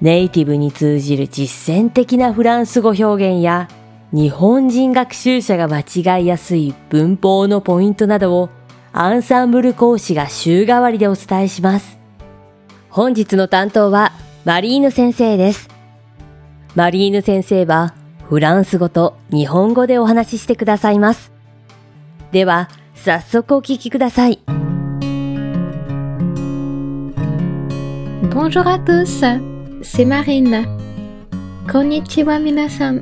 ネイティブに通じる実践的なフランス語表現や日本人学習者が間違いやすい文法のポイントなどをアンサンブル講師が週替わりでお伝えします。本日の担当はマリーヌ先生です。マリーヌ先生はフランス語と日本語でお話ししてくださいます。では、早速お聞きください。Bonjour à tous, c'est Marina. Konnichiwa minasan,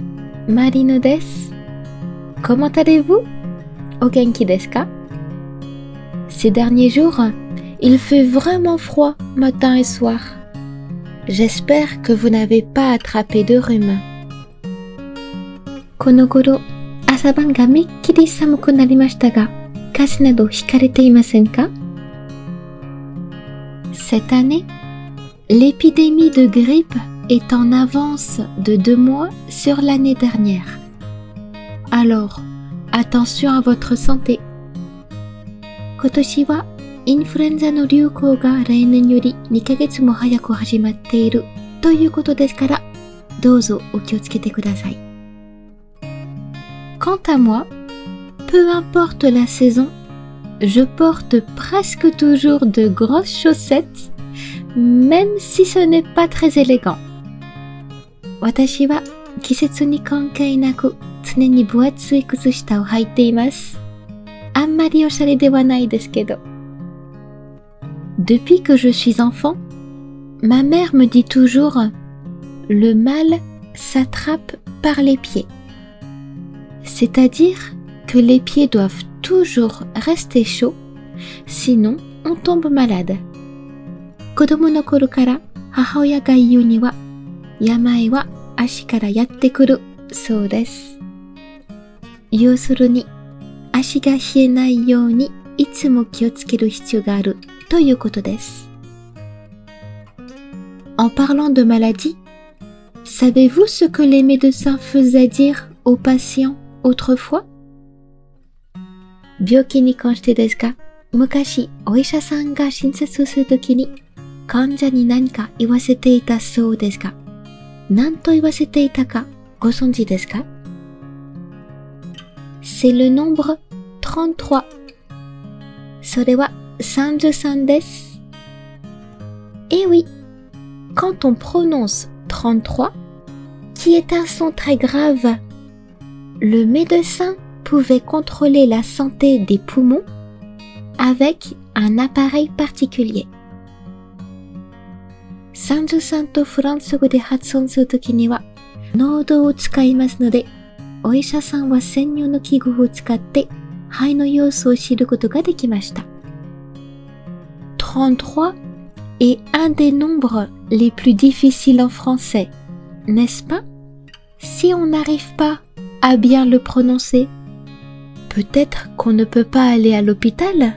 Marino des. Comment allez-vous Ogenki desu ka? Ces derniers jours, il fait vraiment froid matin et soir. J'espère que vous n'avez pas attrapé de rhume. Konogoro, asaban ga mikkiri samuku hikarete imasen Cette année, L'épidémie de grippe est en avance de deux mois sur l'année dernière. Alors, attention à votre santé. 今年はインフルエンザの流行が例年より2ヶ月も早く始まっているということですから、どうぞお気をつけてください。Quant à moi, peu importe la saison, je porte presque toujours de grosses chaussettes même si ce n'est pas très élégant. Watashi kisetsu ni naku tsune ni buatsui o haite Depuis que je suis enfant, ma mère me dit toujours le mal s'attrape par les pieds. C'est-à-dire que les pieds doivent toujours rester chauds, sinon on tombe malade. 子供の頃から母親が言うには病は足からやってくるそうです。要するに足が冷えないようにいつも気をつける必要があるということです。En parlant de maladie, savez-vous ce que les médecins faisaient dire aux patients autrefois? 病気に関してですか昔お医者さんが診察するときに患者に何か言わせていたそうですが、何と言わせていたかご存知ですか C'est le nombre 33. それは33です。Et oui, quand on prononce 33, qui est un son très grave, le médecin pouvait contrôler la santé des poumons avec un appareil particulier. 33とフランス語で発音するときには、濃度を使いますので、お医者さんは専用の器具を使って肺の様子を知ることができました。33 est un des nombres les plus difficiles en français, n'est-ce pas Si on n'arrive pas à bien le prononcer, peut-être qu'on ne peut pas aller à l'hôpital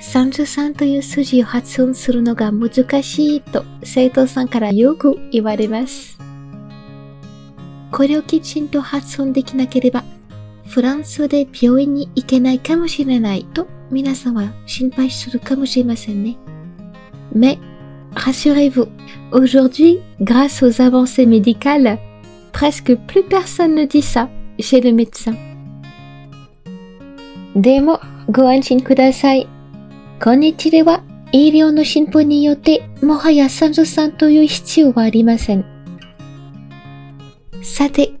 33という数字を発音するのが難しいと生徒さんからよく言われます。これをきちんと発音できなければ、フランスで病院に行けないかもしれないと皆さんは心配するかもしれませんね。Mais, rassurez-vous, aujourd'hui, grâce aux avancées médicales, presque plus personne ne dit ça chez le médecin. でも、ご安心ください。こんにちは。医療の進歩によって、もはや33という必要はありません。さて、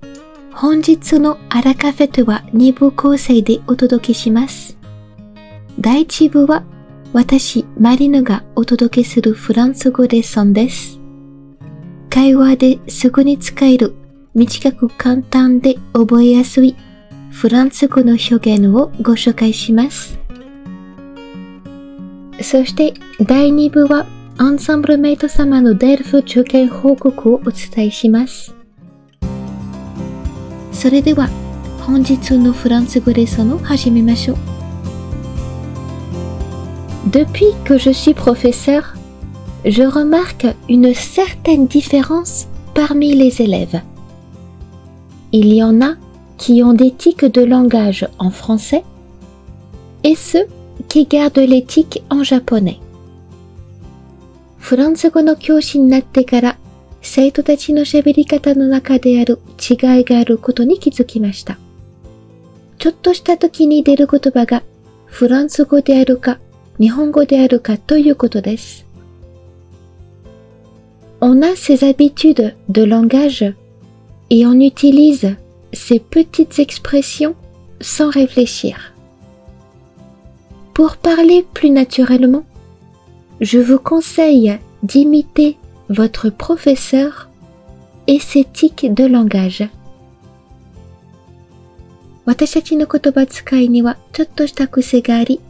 本日のアラカフェとは2部構成でお届けします。第1部は、私、マリヌがお届けするフランス語レッスンです。会話ですぐに使える、短く簡単で覚えやすい、フランス語の表現をご紹介します。そして第2部はアンサンブルメイト様のデルフ受験報告をお伝えします。 それでは本日のフランス語レッスンを始めましょう。Depuis que je suis professeur, je remarque une certaine différence parmi les élèves. Il y en a qui ont des tics de langage en français et ceux qui gardent les tics en japonais. フランス語の教師になってから生徒たちの喋り方の中である違いがあることに気づきました。ちょっとした時に出る言葉がフランス語であるか日本語であるかということです。On a ses habitudes de langage et on utilise ces petites expressions sans réfléchir. Pour parler plus naturellement, je vous conseille d'imiter votre professeur et ses tics de langage. 私たちの言葉遣いにはちょっとした癖があり、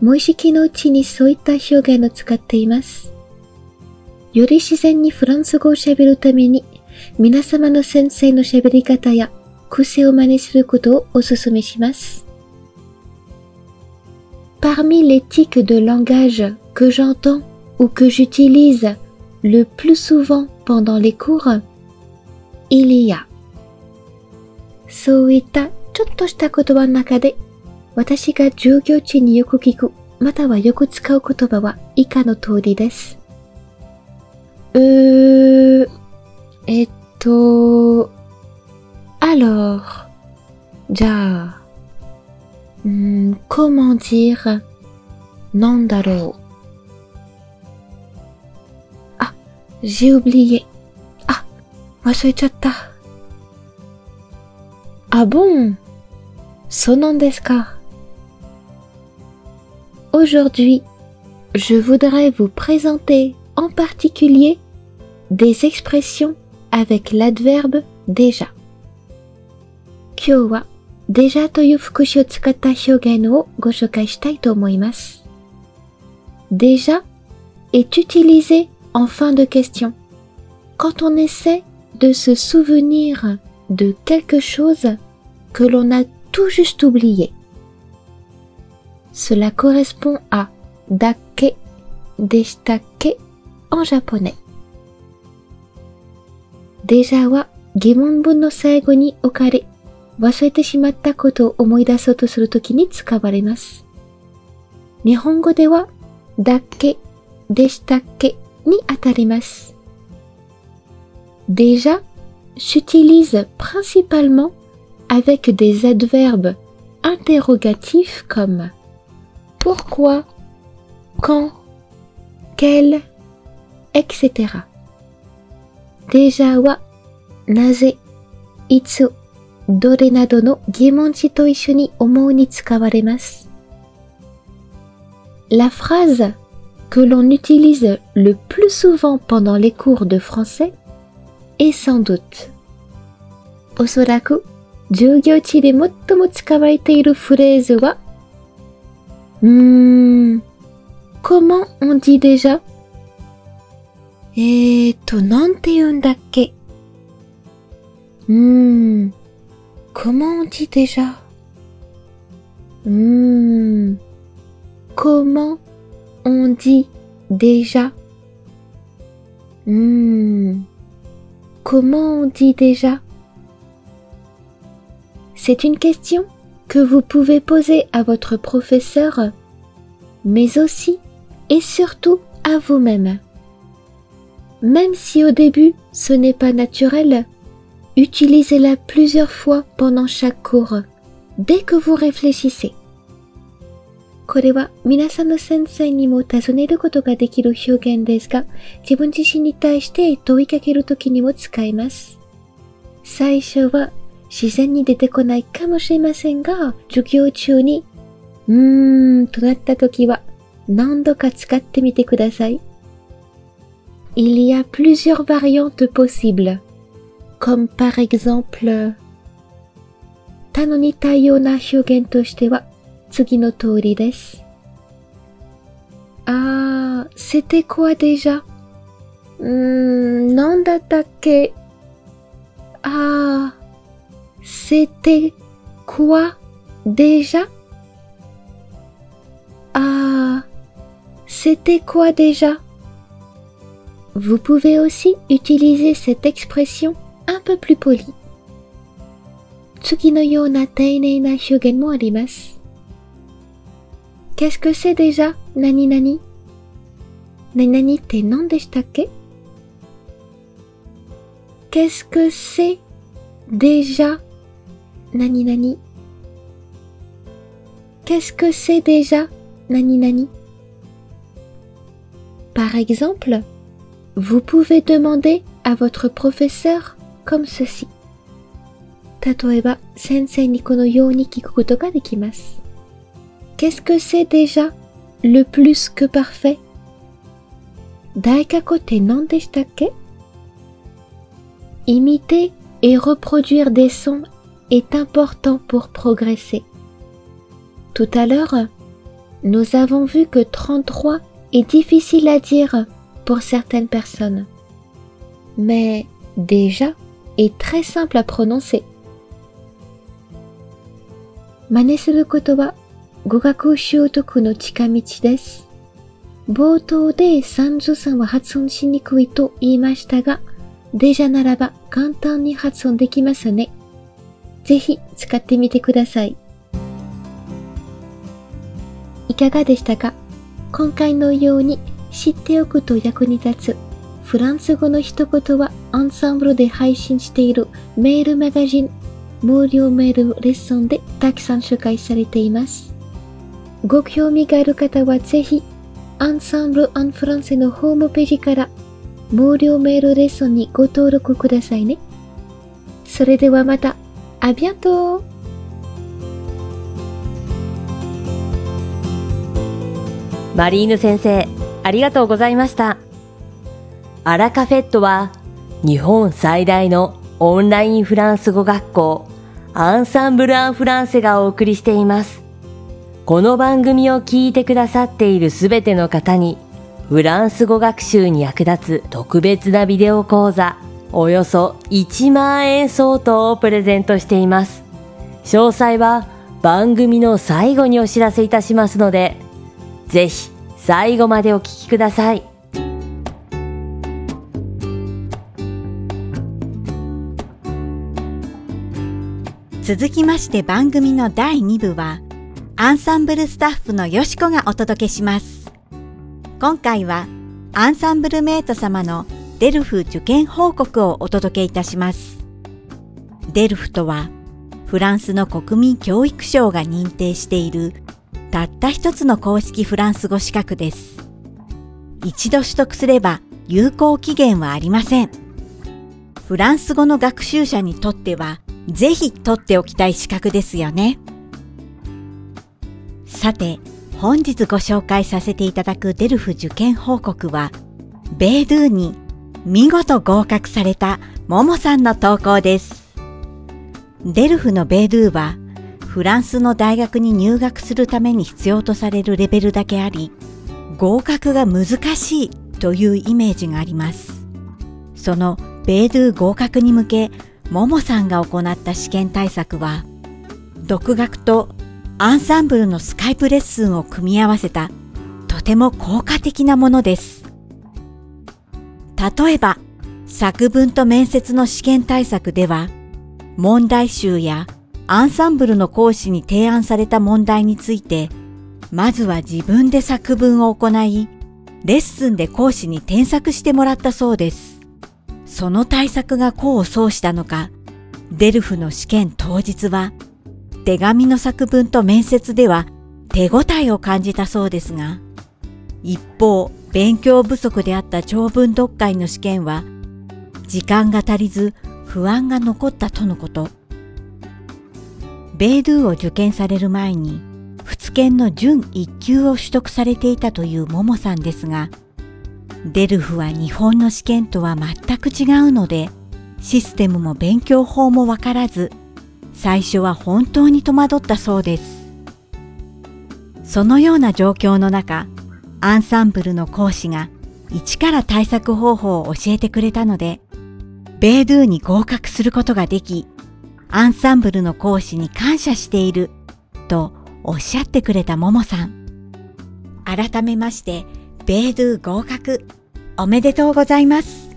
無意識のうちにそういった表現を使っています。より自然にフランス語を喋るために、皆様の先生の喋り方や癖を真似することをお勧めします。Parmi les tics de langage que j'entends ou que j'utilise le plus souvent pendant les cours, il y a そういったちょっとした言葉の中で私が授業中によく聞くまたはよく使う言葉は以下の通りです。うー、えっと、alors, じゃあ、 Hmm, comment dire Nandaro Ah, j'ai oublié. Ah, wasoichatta. Ah bon Sonandeska. Aujourd'hui, je voudrais vous présenter en particulier des expressions avec l'adverbe déjà. Kyowa 今日は déjà という副詞を使った表現をご紹介したいと思います。déjà est utilisé en fin de question quand on essaie de se souvenir de quelque chose que l'on a tout juste oublié. Cela correspond à dake, deshitake en japonais. Déjà wa 疑問文の最後に置かれ、 忘れてしまったことを思い出そうとするときに使われます。日本語では、だけ、でしたっけにあたります。Déjà s'utilise principalement avec des adverbes interrogatifs comme pourquoi, quand, quel, etc. Déjà wa, naze, itsu, dore nado no gimonji to isho ni omou ni tsukawaremasu. La phrase que l'on utilise le plus souvent pendant les cours de français est sans doute おそらく授業地で最も使われているフレーズは Hmm, comment on dit déjà Eh, Hmm, comment on dit déjà? Hmm, comment on dit déjà? Hmm, comment on dit déjà? C'est une question que vous pouvez poser à votre professeur, mais aussi et surtout à vous-même. Même si au début ce n'est pas naturel, utilisez-la plusieurs fois pendant chaque cours, dès que vous réfléchissez. これは皆さんの先生にも尋ねることができる表現ですが、自分自身に対して問いかけるときにも使います。最初は自然に出てこないかもしれませんが、授業中に、うーんとなった時は何度か使ってみてください。Il y a plusieurs variantes possibles, comme par exemple Ah, c'était quoi déjà? Hmm, non d'attaquer. Ah, c'était quoi déjà? Ah, c'était quoi déjà? Vous pouvez aussi utiliser cette expression un peu plus poli. Qu'est-ce que c'est déjà, nani nani? Nani nani te nandeshtake? Qu'est-ce que c'est déjà, nani nani? Qu'est-ce que c'est déjà, nani nani? Par exemple, vous pouvez demander à votre professeur comme ceci. 例えば、先生にこのように聞くことができます。Qu'est-ce que c'est déjà le plus que parfait 大過去って何でしたっけ Imiter et reproduire des sons est important pour progresser. Tout à l'heure, nous avons vu que 33 est difficile à dire pour certaines personnes. Mais déjà est très simple à prononcer. 真似することは語学習得の近道です。冒頭で33は発音しにくいと言いましたが、デジャならば簡単に発音できますね。ぜひ使ってみてください。いかがでしたか今回のように知っておくと役に立つフランス語の一言はアンサンブルで配信しているメールマガジン無料メールレッスンでたくさん紹介されています。ご興味がある方はぜひアンサンブル・アン・フランセのホームページから無料メールレッスンにご登録くださいね。それではまた、あビアントマリーヌ先生、ありがとうございました。アラカフェットは日本最大のオンラインフランス語学校アンサンブル・アン・フランセがお送りしています。この番組を聞いてくださっているすべての方にフランス語学習に役立つ特別なビデオ講座およそ1万円相当をプレゼントしています。詳細は番組の最後にお知らせいたしますので、ぜひ最後までお聞きください。続きまして番組の第2部は、アンサンブルスタッフのよしこがお届けします。今回は、アンサンブルメイト様のデルフ受験報告をお届けいたします。デルフとは、フランスの国民教育省が認定している、たった一つの公式フランス語資格です。一度取得すれば有効期限はありません。フランス語の学習者にとっては、ぜひ取っておきたい資格ですよね。さて、本日ご紹介させていただくデルフ受験報告は、ベイドゥに見事合格されたももさんの投稿です。デルフのベイドゥは、フランスの大学に入学するために必要とされるレベルだけあり、合格が難しいというイメージがあります。そのベイドゥ合格に向け、ももさんが行った試験対策は、独学とアンサンブルのスカイプレッスンを組み合わせたとても効果的なものです。例えば、作文と面接の試験対策では、問題集やアンサンブルの講師に提案された問題について、まずは自分で作文を行い、レッスンで講師に添削してもらったそうです。その対策が功を奏したのか、デルフの試験当日は、手紙の作文と面接では手応えを感じたそうですが、一方、勉強不足であった長文読解の試験は、時間が足りず不安が残ったとのこと。ベイドゥを受験される前に、仏研の準一級を取得されていたというももさんですが、デルフは日本の試験とは全く違うので、システムも勉強法もわからず、最初は本当に戸惑ったそうです。そのような状況の中、アンサンブルの講師が一から対策方法を教えてくれたので、ベイドゥに合格することができ、アンサンブルの講師に感謝しているとおっしゃってくれたももさん。改めまして、ベイドゥ合格おめでとうございます。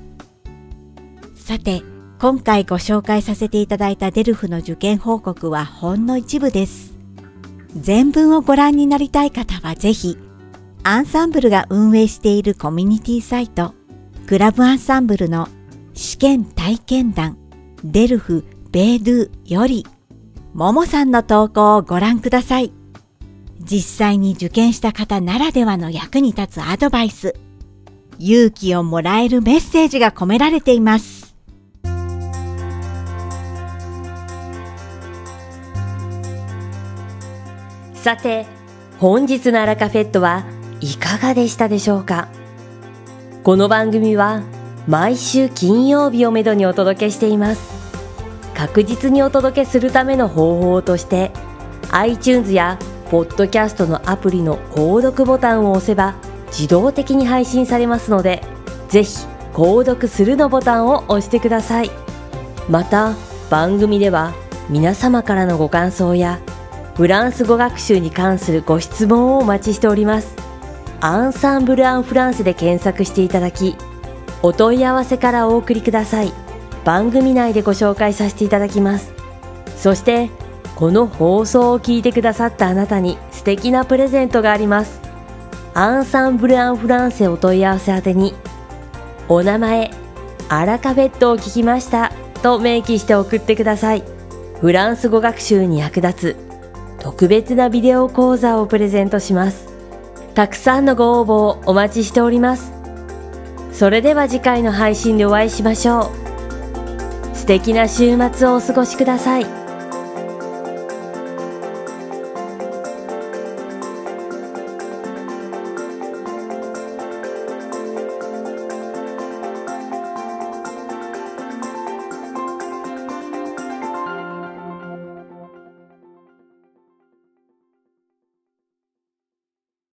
さて、今回ご紹介させていただいたデルフの受験報告はほんの一部です。全文をご覧になりたい方はぜひ、アンサンブルが運営しているコミュニティサイト、クラブアンサンブルの試験体験談、デルフベイドゥより、ももさんの投稿をご覧ください。実際に受験した方ならではの役に立つアドバイス、勇気をもらえるメッセージが込められています。さて、本日のアラカフェットはいかがでしたでしょうか？この番組は毎週金曜日をめどにお届けしています。確実にお届けするための方法として iTunes やポッドキャストのアプリの購読ボタンを押せば自動的に配信されますのでぜひ購読するのボタンを押してください。また番組では皆様からのご感想やフランス語学習に関するご質問をお待ちしております。アンサンブル・アン・フランスで検索していただきお問い合わせからお送りください。番組内でご紹介させていただきます。そしてこの放送を聞いてくださったあなたに素敵なプレゼントがあります。アンサンブル・アン・フランセお問い合わせ宛てに、お名前、アラカフェットを聞きましたと明記して送ってください。フランス語学習に役立つ特別なビデオ講座をプレゼントします。たくさんのご応募をお待ちしております。それでは次回の配信でお会いしましょう。素敵な週末をお過ごしください。